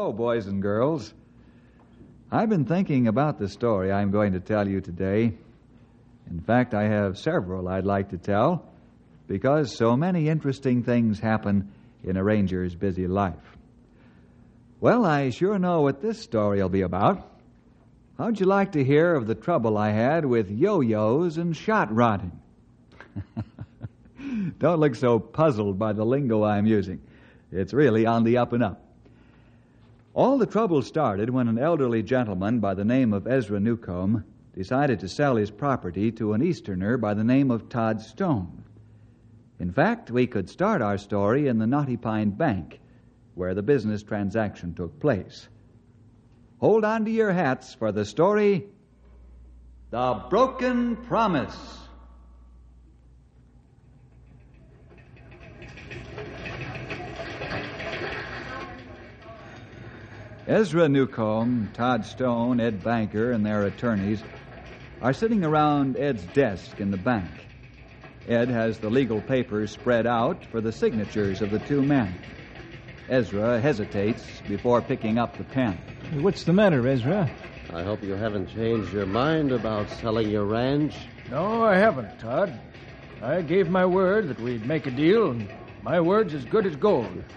Hello, boys and girls. I've been thinking about the story I'm going to tell you today. In fact, I have several I'd like to tell because so many interesting things happen in a ranger's busy life. Well, I sure know what this story will be about. How'd you like to hear of the trouble I had with yo yo's and shot rodding? Don't look so puzzled by the lingo I'm using. It's really on the up and up. All the trouble started when an elderly gentleman by the name of Ezra Newcomb decided to sell his property to an Easterner by the name of Todd Stone. In fact, we could start our story in the Knotty Pine Bank, where the business transaction took place. Hold on to your hats for the story The Broken Promise. Ezra Newcomb, Todd Stone, Ed Banker, and their attorneys are sitting around Ed's desk in the bank. Ed has the legal papers spread out for the signatures of the two men. Ezra hesitates before picking up the pen. What's the matter, Ezra? I hope you haven't changed your mind about selling your ranch. No, I haven't, Todd. I gave my word that we'd make a deal, and my word's as good as gold.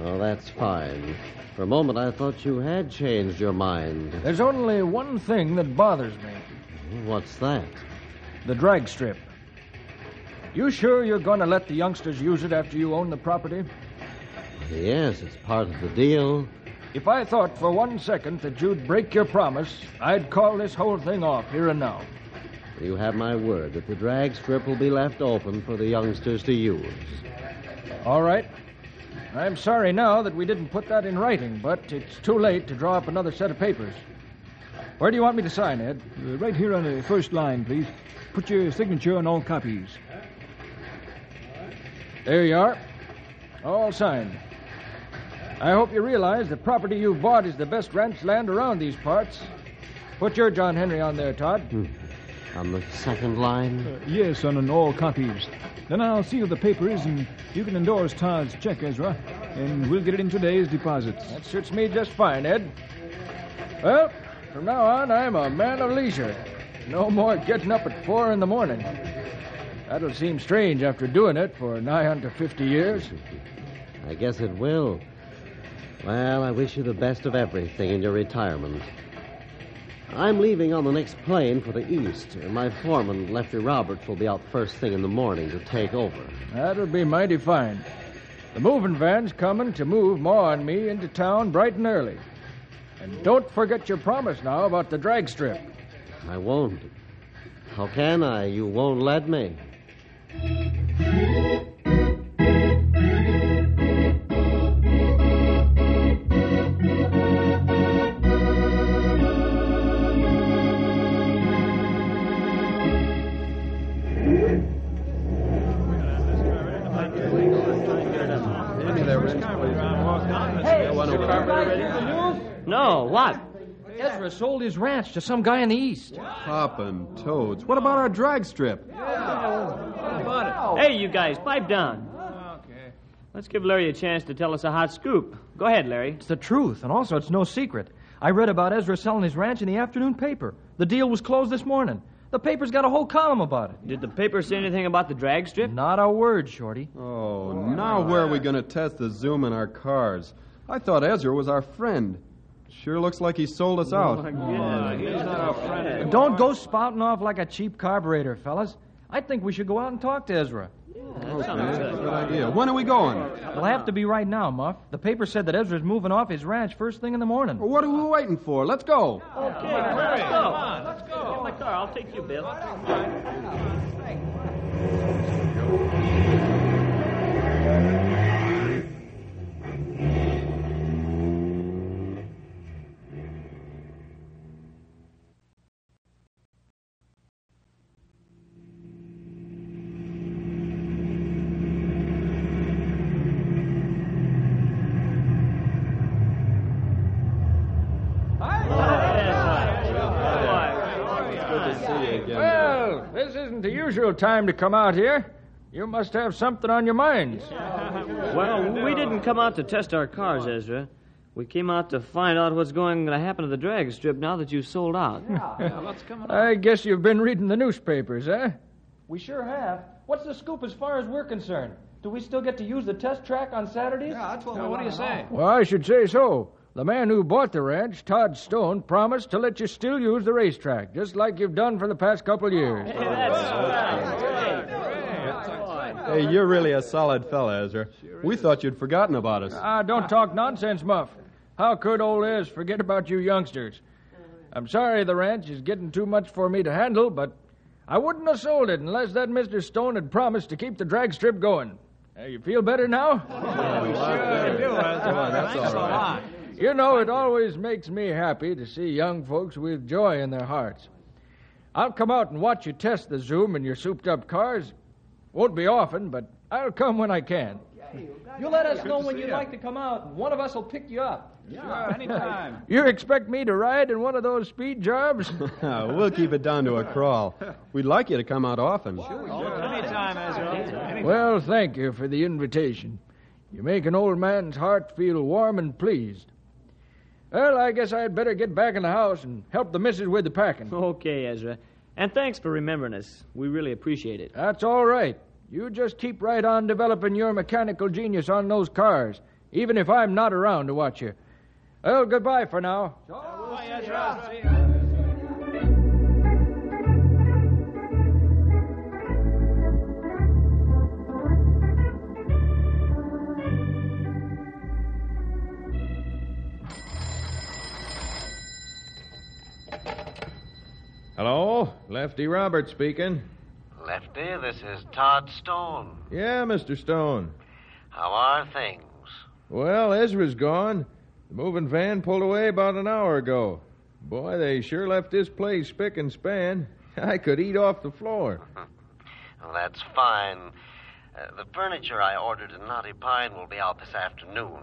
Oh, that's fine. For a moment, I thought you had changed your mind. There's only one thing that bothers me What's that? the drag strip. You sure you're going to let the youngsters use it after you own the property? Yes, it's part of the deal. If I thought for one second that you'd break your promise, I'd call this whole thing off here and now. You have my word that the drag strip will be left open for the youngsters to use. All right. I'm sorry now that we didn't put that in writing, but it's too late to draw up another set of papers. Where do you want me to sign, Ed? Uh, right here on the first line, please. Put your signature on all copies. There you are. All signed. I hope you realize the property you've bought is the best ranch land around these parts. Put your John Henry on there, Todd. On the second line? Uh, yes, on an all copies. Then I'll seal the papers, and you can endorse Todd's check, Ezra, and we'll get it in today's deposits. That suits me just fine, Ed. Well, from now on, I'm a man of leisure. No more getting up at four in the morning. That'll seem strange after doing it for nigh unto 50 years. I guess it will. Well, I wish you the best of everything in your retirement. I'm leaving on the next plane for the east. and My foreman, Lefty Roberts, will be out first thing in the morning to take over. That'll be mighty fine. The moving van's coming to move Ma and me into town bright and early. And don't forget your promise now about the drag strip. I won't. How can I? You won't let me. What? Ezra sold his ranch to some guy in the east. Poppin' toads. What about our drag strip? Yeah. Hey, you guys, pipe down. Okay. Let's give Larry a chance to tell us a hot scoop. Go ahead, Larry. It's the truth, and also it's no secret. I read about Ezra selling his ranch in the afternoon paper. The deal was closed this morning. The paper's got a whole column about it. Did the paper say anything about the drag strip? Not a word, Shorty. Oh, now where are we going to test the zoom in our cars? I thought Ezra was our friend. Sure looks like he sold us oh, out. Don't go spouting off like a cheap carburetor, fellas. I think we should go out and talk to Ezra. Yeah, that's a Good idea. When are we going? It'll have to be right now, Muff. The paper said that Ezra's moving off his ranch first thing in the morning. Well, what are we waiting for? Let's go. Okay, let's go. Let's go. Get in my car. I'll take you, Bill. Good to see you again. Well, this isn't usual time to come out here. You must have something on your minds. Well, we didn't come out to test our cars, Ezra. We came out to find out what's going to happen to the drag strip now that you've sold out. Yeah, what's coming? I guess you've been reading the newspapers, eh? We sure have. What's the scoop as far as we're concerned? Do we still get to use the test track on Saturdays? Yeah, I told you. What do you say? Well, I should say so. The man who bought the ranch, Todd Stone, promised to let you still use the racetrack, just like you've done for the past couple of years. Hey, you're really a solid fella, Ezra. We thought you'd forgotten about us. Ah, don't talk nonsense, Muff. How could old Ez forget about you youngsters? I'm sorry the ranch is getting too much for me to handle, but I wouldn't have sold it unless that Mr. Stone had promised to keep the drag strip going. Uh, you feel better now? That's all right. You know, it always makes me happy to see young folks with joy in their hearts. I'll come out and watch you test the Zoom in your souped up cars. Won't be often, but I'll come when I can. You let us know when you'd like to come out, and one of us will pick you up. Yeah, anytime. You expect me to ride in one of those speed jobs? we'll keep it down to a crawl. We'd like you to come out often. Sure, anytime, Ezra. well, thank you for the invitation. You make an old man's heart feel warm and pleased. Well, I guess I'd better get back in the house and help the missus with the packing. Okay, Ezra. And thanks for remembering us. We really appreciate it. That's all right. You just keep right on developing your mechanical genius on those cars, even if I'm not around to watch you. Well, goodbye for now. Hello, Lefty Roberts speaking. Lefty, this is Todd Stone. Yeah, Mr. Stone. How are things? Well, Ezra's gone. The moving van pulled away about an hour ago. Boy, they sure left this place spick and span. I could eat off the floor. Well, that's fine. Uh, the furniture I ordered in Knotty Pine will be out this afternoon.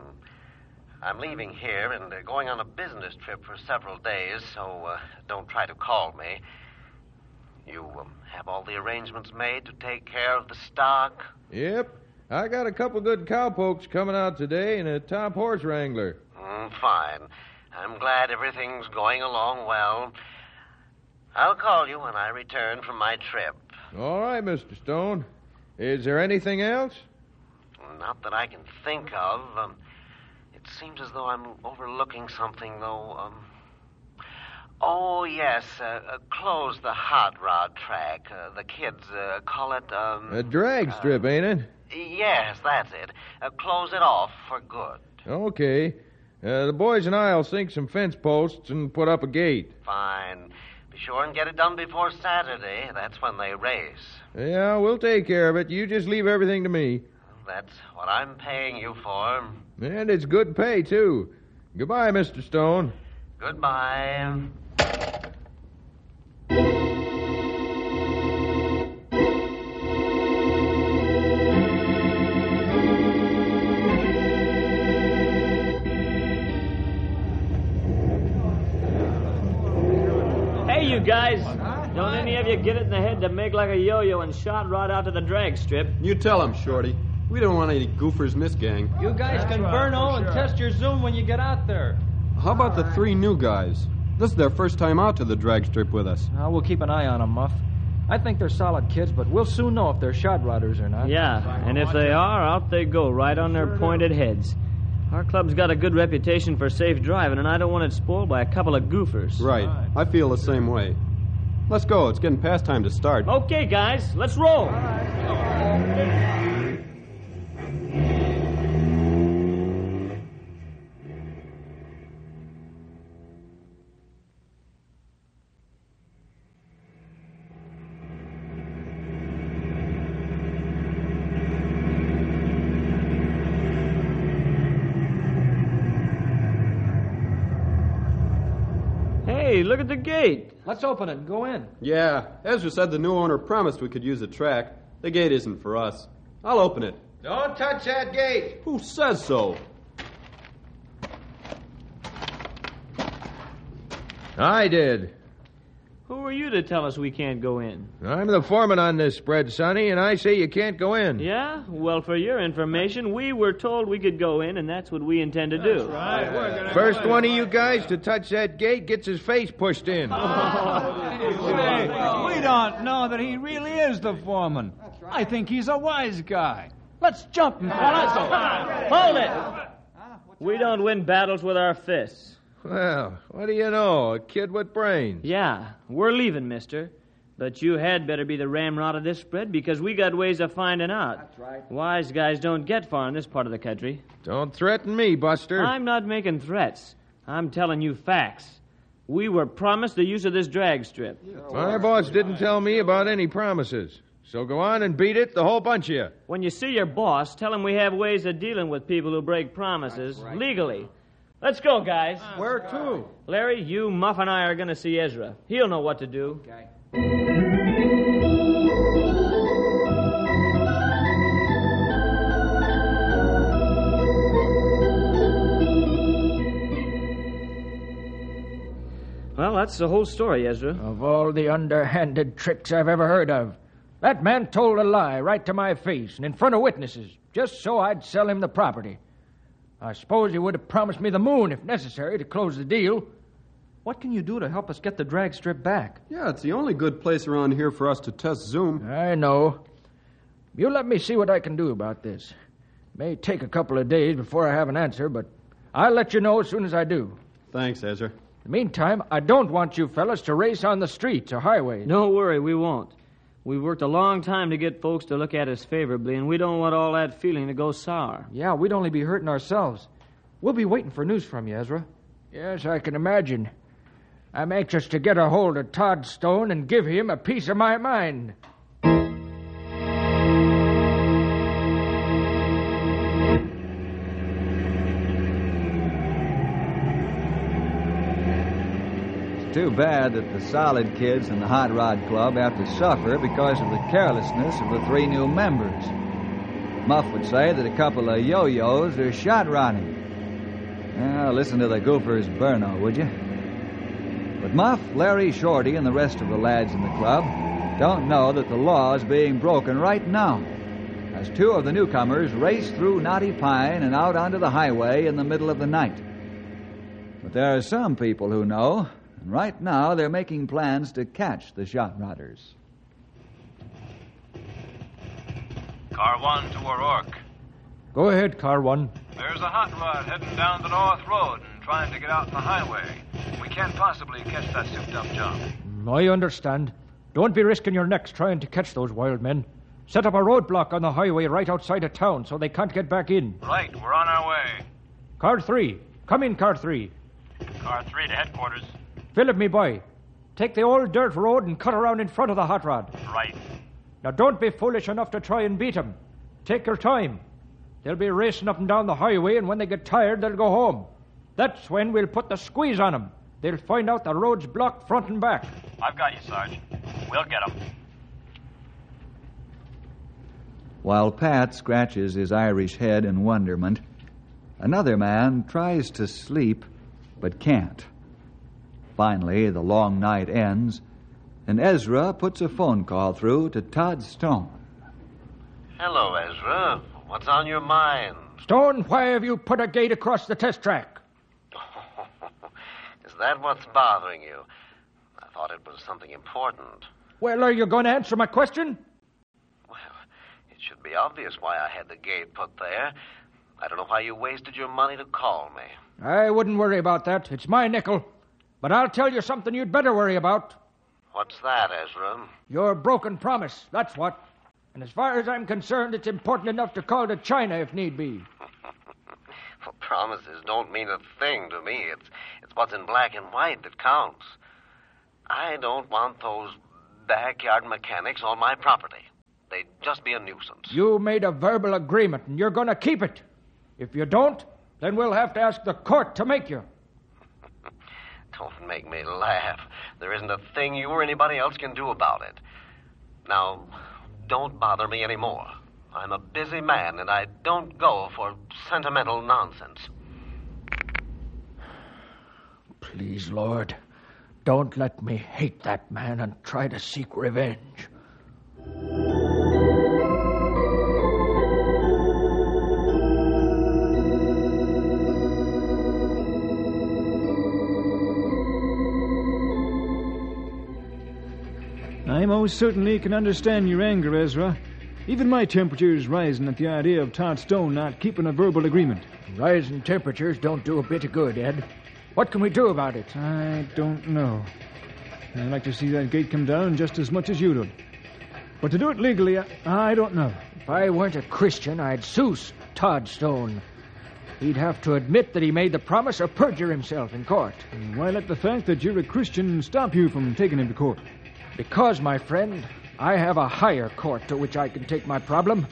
I'm leaving here and uh, going on a business trip for several days, so uh, don't try to call me. You um, have all the arrangements made to take care of the stock? Yep. I got a couple good cowpokes coming out today and a top horse wrangler. Mm, fine. I'm glad everything's going along well. I'll call you when I return from my trip. All right, Mr. Stone. Is there anything else? Not that I can think of. Um, it seems as though I'm overlooking something, though. Um, oh, yes. Uh, uh, close the hot rod track. Uh, the kids uh, call it. Um, A drag strip, ain't it? yes, that's it. Uh, close it off for good. Okay. Uh, the boys and I'll sink some fence posts and put up a gate. Fine. Be sure and get it done before Saturday. That's when they race. Yeah, we'll take care of it. You just leave everything to me. That's what I'm paying you for. And it's good pay, too. Goodbye, Mr. Stone. Goodbye. Hey, you guys. Don't any of you get it in the head to make like a yo-yo and shot right out to the drag strip. You tell him, Shorty. We don't want any goofers in this gang. You guys can burno and test your zoom when you get out there. How about the three new guys? This is their first time out to the drag strip with us. Uh, we'll keep an eye on them, Muff. I think they're solid kids, but we'll soon know if they're shot riders or not. Yeah, and if they are, out they go, right on their pointed heads. Our club's got a good reputation for safe driving, and I don't want it spoiled by a couple of goofers. Right. I feel the same way. Let's go. It's getting past time to start. Okay, guys, let's roll. Hey, look at the gate. Let's open it and go in. Yeah, Ezra said the new owner promised we could use the track. The gate isn't for us. I'll open it. Don't touch that gate. Who says so? I did. Who are you to tell us we can't go in? I'm the foreman on this spread, Sonny, and I say you can't go in. Yeah? Well, for your information, we were told we could go in, and that's what we intend to do. Right. First one of you guys to touch that gate gets his face pushed in. Say, we don't know that he really is the foreman. I think he's a wise guy. Let's jump him, fellas. Hold it! We don't win battles with our fists. Well, what do you know? A kid with brains. Yeah, we're leaving, mister. But you had better be the ramrod of this spread because we got ways of finding out. That's right. Wise guys don't get far in this part of the country. Don't threaten me, Buster. I'm not making threats. I'm telling you facts. We were promised the use of this drag strip. My boss didn't tell me about any promises. So go on and beat it, the whole bunch of you. When you see your boss, tell him we have ways of dealing with people who break promises legally. Let's go, guys. Ah, Where to? Larry, you, Muff, and I are going to see Ezra. He'll know what to do. Okay. Well, that's the whole story, Ezra. Of all the underhanded tricks I've ever heard of, that man told a lie right to my face and in front of witnesses, just so I'd sell him the property. I suppose he would have promised me the moon if necessary to close the deal. What can you do to help us get the drag strip back? Yeah, it's the only good place around here for us to test Zoom. I know. You let me see what I can do about this. It May take a couple of days before I have an answer, but I'll let you know as soon as I do. Thanks, Ezra. In the meantime, I don't want you fellas to race on the streets or highways. Don't worry, we won't. We've worked a long time to get folks to look at us favorably, and we don't want all that feeling to go sour. Yeah, we'd only be hurting ourselves. We'll be waiting for news from you, Ezra. Yes, I can imagine. I'm anxious to get a hold of Todd Stone and give him a piece of my mind. Too bad that the solid kids in the Hot Rod Club have to suffer because of the carelessness of the three new members. Muff would say that a couple of yo-yos are shot rodding. Now, listen to the goofers burno, would you? But Muff, Larry, Shorty, and the rest of the lads in the club don't know that the law is being broken right now as two of the newcomers race through Knotty Pine and out onto the highway in the middle of the night. But there are some people who know, and right now they're making plans to catch the shot rodders. Car 1 to O'Rourke. Go ahead, Car One. There's a hot rod heading down the North Road and trying to get out the highway. We can't possibly catch that souped up job. I understand. Don't be risking your necks trying to catch those wild men. Set up a roadblock on the highway right outside of town so they can't get back in. Right, we're on our way. Car three. Come in, car three. Car 3 to headquarters. Philip, me boy. Take the old dirt road and cut around in front of the hot rod. Right. Now, don't be foolish enough to try and beat 'em. Take your time. They'll be racing up and down the highway, and when they get tired, they'll go home. That's when we'll put the squeeze on 'em. They'll find out the road's blocked front and back. I've got you, Sarge. We'll get 'em. While Pat scratches his Irish head in wonderment, another man tries to sleep but can't. Finally, the long night ends, and Ezra puts a phone call through to Todd Stone. Hello, Ezra. What's on your mind? Stone, why have you put a gate across the test track? Is that what's bothering you? I thought it was something important. Well, are you going to answer my question? Well, it should be obvious why I had the gate put there. I don't know why you wasted your money to call me. I wouldn't worry about that. It's my nickel. But I'll tell you something you'd better worry about. What's that, Ezra? Your broken promise, that's what. And as far as I'm concerned, it's important enough to call to China if need be. Well, promises don't mean a thing to me. It's it's what's in black and white that counts. I don't want those backyard mechanics on my property. They'd just be a nuisance. You made a verbal agreement, and you're going to keep it. If you don't, then we'll have to ask the court to make you. Make me laugh. There isn't a thing you or anybody else can do about it. Now, don't bother me anymore. I'm a busy man, and I don't go for sentimental nonsense. Please, Lord, don't let me hate that man and try to seek revenge. I most certainly can understand your anger, Ezra. Even my temperature is rising at the idea of Todd Stone not keeping a verbal agreement. Rising temperatures don't do a bit of good, Ed. What can we do about it? I don't know. I'd like to see that gate come down just as much as you do. But to do it legally, I, I don't know. If I weren't a Christian, I'd sue Todd Stone. He'd have to admit that he made the promise or perjure himself in court. And why let the fact that you're a Christian stop you from taking him to court? Because, my friend, I have a higher court to which I can take my problem.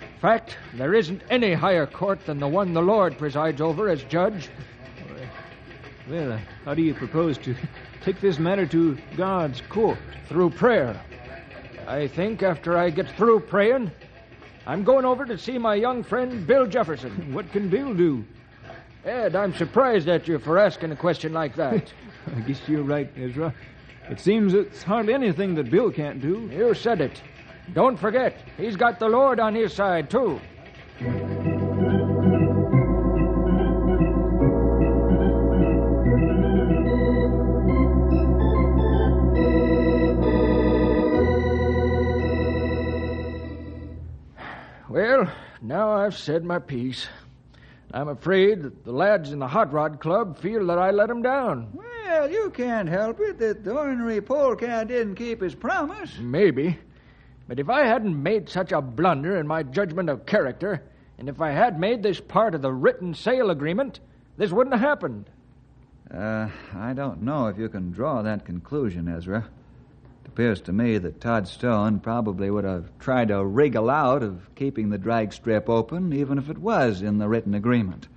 In fact, there isn't any higher court than the one the Lord presides over as judge. Well, how do you propose to take this matter to God's court? Through prayer. I think after I get through praying, I'm going over to see my young friend Bill Jefferson. What can Bill do? Ed, I'm surprised at you for asking a question like that. I guess you're right, Ezra. It seems it's hardly anything that Bill can't do. You said it. Don't forget, he's got the Lord on his side, too. Well, now I've said my piece. I'm afraid that the lads in the Hot Rod Club feel that I let them down. Well, you can't help it that the ornery polecat didn't keep his promise. Maybe. But if I hadn't made such a blunder in my judgment of character, and if I had made this part of the written sale agreement, this wouldn't have happened. Uh, I don't know if you can draw that conclusion, Ezra. It appears to me that Todd Stone probably would have tried to wriggle out of keeping the drag strip open, even if it was in the written agreement.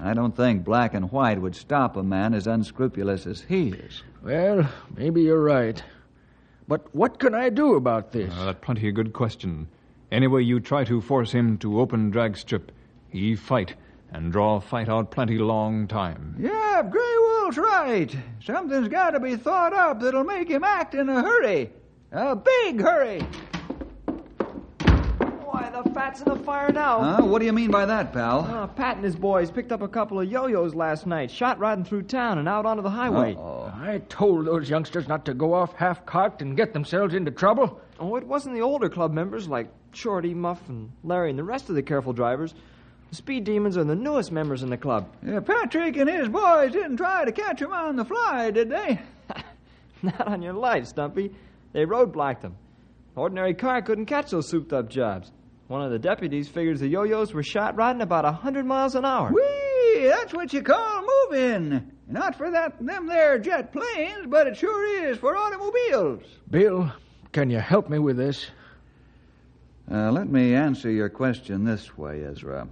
I don't think black and white would stop a man as unscrupulous as he is. Well, maybe you're right. But what can I do about this? Uh, that's plenty a good question. Anyway, you try to force him to open drag strip, he fight and draw fight out plenty long time. Yeah, Grey Wolf's right. Something's got to be thought up that'll make him act in a hurry. A big hurry. Why, the fat's in the fire now. Huh? What do you mean by that, pal? Uh, Pat and his boys picked up a couple of yo-yos last night, shot riding through town and out onto the highway. Uh-oh. I told those youngsters not to go off half-cocked and get themselves into trouble. Oh, it wasn't the older club members like Shorty, Muff, and Larry and the rest of the careful drivers. The Speed Demons are the newest members in the club. Yeah, Patrick and his boys didn't try to catch him on the fly, did they? Not on your life, Stumpy. They roadblocked him. Ordinary car couldn't catch those souped up jobs. One of the deputies figures the yo-yos were shot riding about a hundred miles an hour. Whee! That's what you call moving. Not for that them there jet planes, but it sure is for automobiles. Bill, can you help me with this? Uh, let me answer your question this way, Ezra.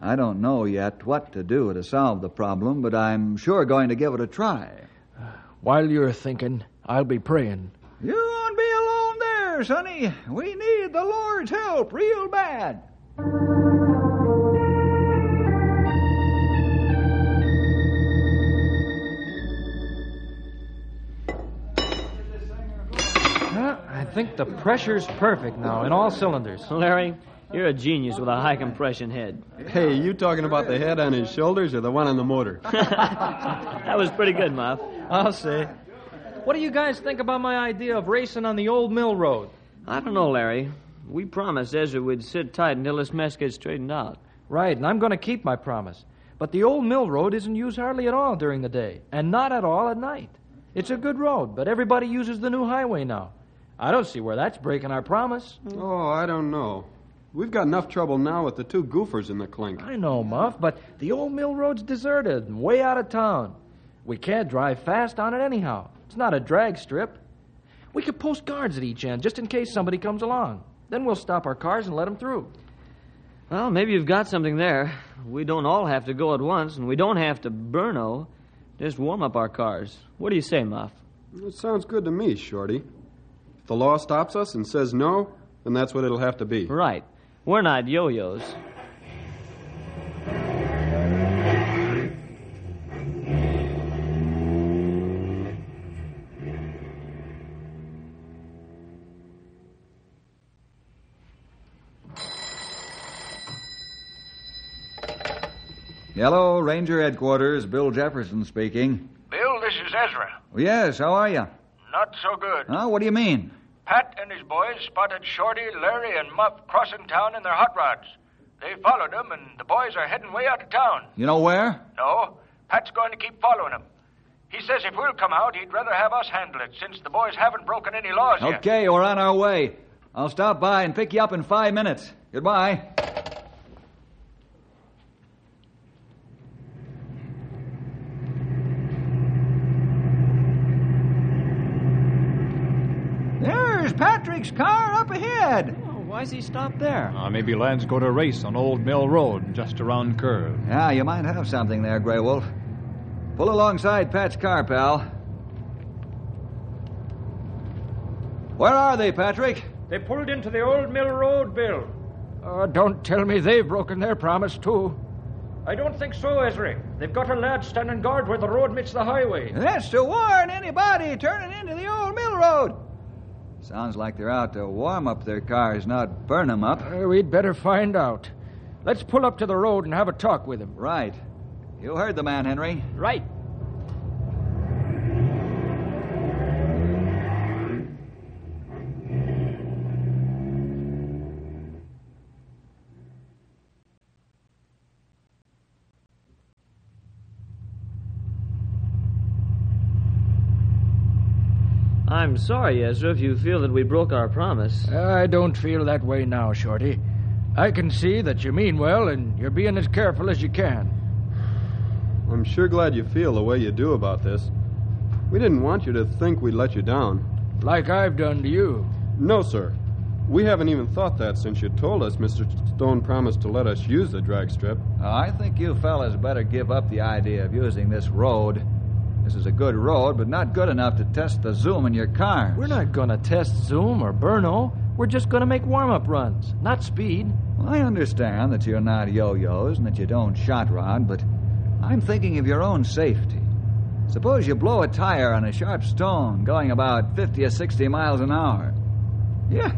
I don't know yet what to do to solve the problem, but I'm sure going to give it a try. While you're thinking, I'll be praying. You won't be alone there, Sonny. We need the Lord's help real bad. Huh? I think the pressure's perfect now in all cylinders. Larry, you're a genius with a high compression head. Hey, you talking about the head on his shoulders or the one on the motor? that was pretty good, Muff. I'll say. What do you guys think about my idea of racing on the old mill road? I don't know, Larry. We promised Ezra we'd sit tight until this mess gets straightened out. Right, and I'm going to keep my promise. But the old mill road isn't used hardly at all during the day, and not at all at night. It's a good road, but everybody uses the new highway now. I don't see where that's breaking our promise. Oh, I don't know. We've got enough trouble now with the two goofers in the clink. I know, Muff, but the old mill road's deserted and way out of town. We can't drive fast on it anyhow. It's not a drag strip. We could post guards at each end just in case somebody comes along. Then we'll stop our cars and let them through. Well, maybe you've got something there. We don't all have to go at once, and we don't have to burno. Just warm up our cars. What do you say, Muff? It sounds good to me, Shorty. If the law stops us and says no, then that's what it'll have to be. Right. We're not yo-yos. Hello, Ranger Headquarters. Bill Jefferson speaking. Bill, this is Ezra. Oh, yes, how are you? Not so good. Huh? What do you mean? Pat and his boys spotted Shorty, Larry, and Muff crossing town in their hot rods. They followed them, and the boys are heading way out of town. You know where? No, Pat's going to keep following them. He says if we'll come out, he'd rather have us handle it, since the boys haven't broken any laws yet. Okay, we're on our way. I'll stop by and pick you up in five minutes. Goodbye. There's Patrick's car up ahead. Oh, why's he stopped there? Uh, maybe lads go to race on Old Mill Road, just around curve. Yeah, you might have something there, Grey Wolf. Pull alongside Pat's car, pal. Where are they, Patrick? They pulled into the Old Mill Road, Bill. Oh, don't tell me they've broken their promise, too. I don't think so, Ezra. They've got a lad standing guard where the road meets the highway. That's to warn anybody turning into the Old Mill Road. Sounds like they're out to warm up their cars, not burn them up. Uh, we'd better find out. Let's pull up to the road and have a talk with him. Right. You heard the man, Henry. Right. I'm sorry, Ezra, if you feel that we broke our promise. I don't feel that way now, Shorty. I can see that you mean well and you're being as careful as you can. I'm sure glad you feel the way you do about this. We didn't want you to think we'd let you down. Like I've done to you. No, sir. We haven't even thought that since you told us Mr. Stone promised to let us use the drag strip. Uh, I think you fellas better give up the idea of using this road. This is a good road, but not good enough to test the zoom in your cars. We're not going to test Zoom or Burno. We're just going to make warm up runs, not speed. Well, I understand that you're not yo-yos and that you don't shot rod, but I'm thinking of your own safety. Suppose you blow a tire on a sharp stone going about 50 or 60 miles an hour. Yeah,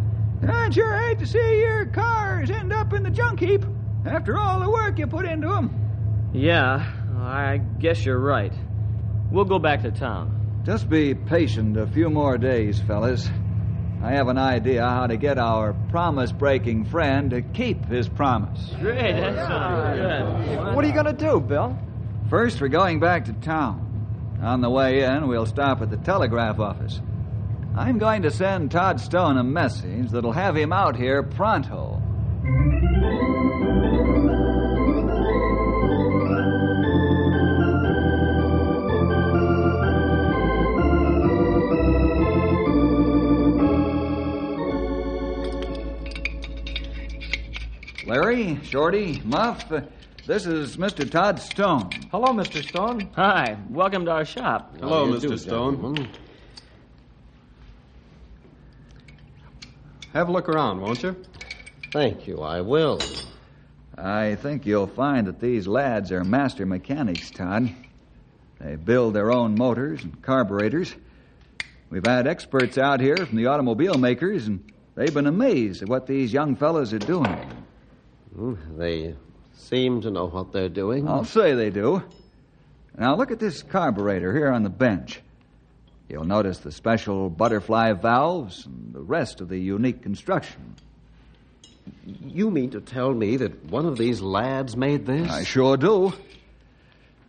I'd sure hate to see your cars end up in the junk heap after all the work you put into them. Yeah, I guess you're right. We'll go back to town. Just be patient a few more days, fellas. I have an idea how to get our promise breaking friend to keep his promise. Great, that sounds good. What are you going to do, Bill? First, we're going back to town. On the way in, we'll stop at the telegraph office. I'm going to send Todd Stone a message that'll have him out here pronto. Larry, Shorty, Muff, uh, this is Mr. Todd Stone. Hello, Mr. Stone. Hi, welcome to our shop. Hello, you Mr. do, Stone. gentlemen. Have a look around, won't you? Thank you, I will. I think you'll find that these lads are master mechanics, Todd. They build their own motors and carburetors. We've had experts out here from the automobile makers, and they've been amazed at what these young fellows are doing. Hmm, They seem to know what they're doing. I'll say they do. Now, look at this carburetor here on the bench. You'll notice the special butterfly valves and the rest of the unique construction. You mean to tell me that one of these lads made this? I sure do.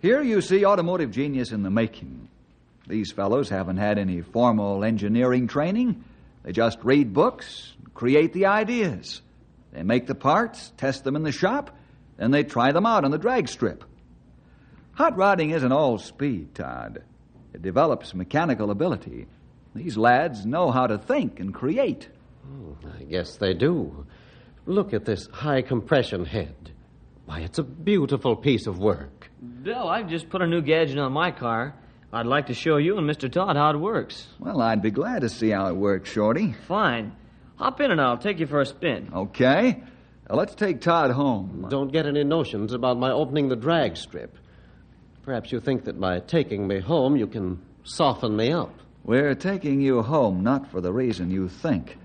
Here you see automotive genius in the making. These fellows haven't had any formal engineering training. They just read books, and create the ideas. They make the parts, test them in the shop, then they try them out on the drag strip. Hot rodding isn't all speed, Todd. It develops mechanical ability. These lads know how to think and create. Oh, I guess they do. Look at this high compression head. Why, it's a beautiful piece of work. Bill, I've just put a new gadget on my car. I'd like to show you and Mr. Todd how it works. Well, I'd be glad to see how it works, Shorty. Fine. Hop in and I'll take you for a spin. Okay. Now, let's take Todd home. Don't get any notions about my opening the drag strip. Perhaps you think that by taking me home, you can soften me up. We're taking you home not for the reason you think.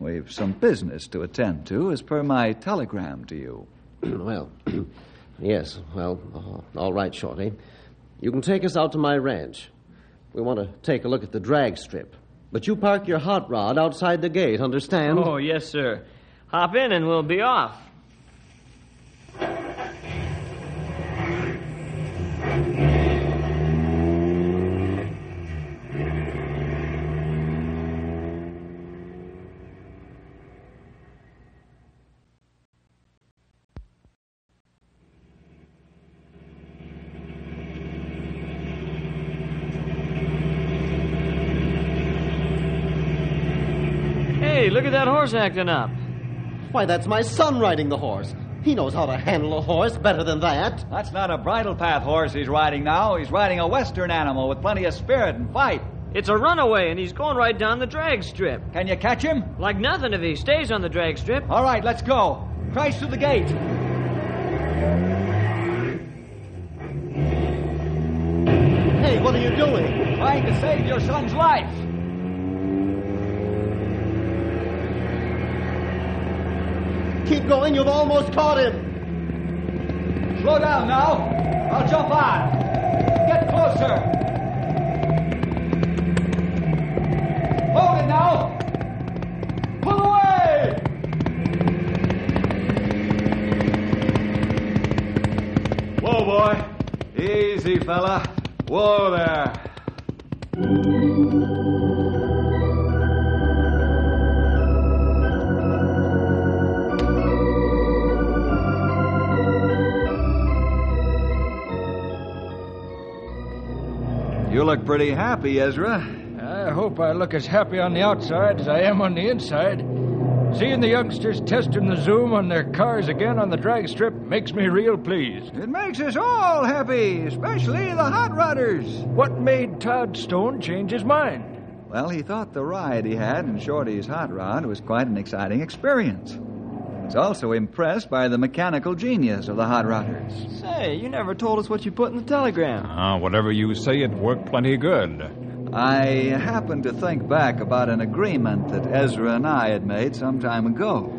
We've some business to attend to, as per my telegram to you. well, yes, well, uh, all right, Shorty. You can take us out to my ranch. We want to take a look at the drag strip. But you park your hot rod outside the gate, understand? Oh, yes, sir. Hop in and we'll be off. Hey, look at that horse acting up. Why, that's my son riding the horse. He knows how to handle a horse better than that. That's not a bridle path horse he's riding now. He's riding a Western animal with plenty of spirit and fight. It's a runaway, and he's going right down the drag strip. Can you catch him? Like nothing if he stays on the drag strip. All right, let's go. Crash through the gate. Hey, what are you doing? Trying to save your son's life. Keep going, you've almost caught him. Slow down now. I'll jump on. Get closer. Hold it now. Pull away. Whoa, boy. Easy, fella. Whoa there. You look pretty happy, Ezra. I hope I look as happy on the outside as I am on the inside. Seeing the youngsters testing the zoom on their cars again on the drag strip makes me real pleased. It makes us all happy, especially the hot rodders. What made Todd Stone change his mind? Well, he thought the ride he had in Shorty's hot rod was quite an exciting experience. He's also impressed by the mechanical genius of the hot rodders. Say, you never told us what you put in the telegram. Ah, whatever you say, it worked plenty good. I happened to think back about an agreement that Ezra and I had made some time ago.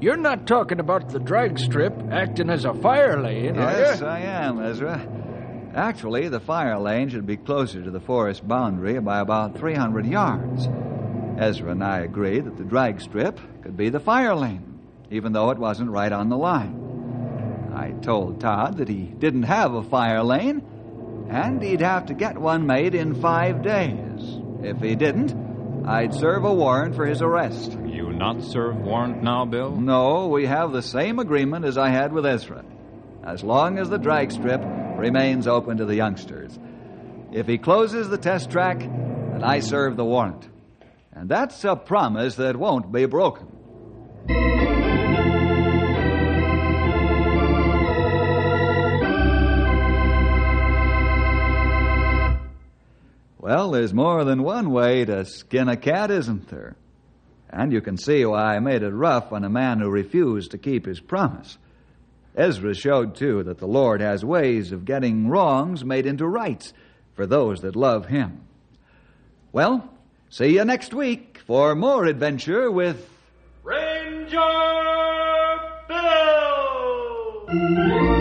You're not talking about the drag strip acting as a fire lane, yes, are you? I am, Ezra. Actually, the fire lane should be closer to the forest boundary by about 300 yards. Ezra and I agreed that the drag strip could be the fire lane, even though it wasn't right on the line. I told Todd that he didn't have a fire lane, and he'd have to get one made in five days. If he didn't, I'd serve a warrant for his arrest. You not serve warrant now, Bill? No, we have the same agreement as I had with Ezra. As long as the drag strip remains open to the youngsters. If he closes the test track, then I serve the warrant. And that's a promise that won't be broken. Well, there's more than one way to skin a cat, isn't there? And you can see why I made it rough on a man who refused to keep his promise. Ezra showed, too, that the Lord has ways of getting wrongs made into rights for those that love Him. Well, see you next week for more adventure with Ranger Bill!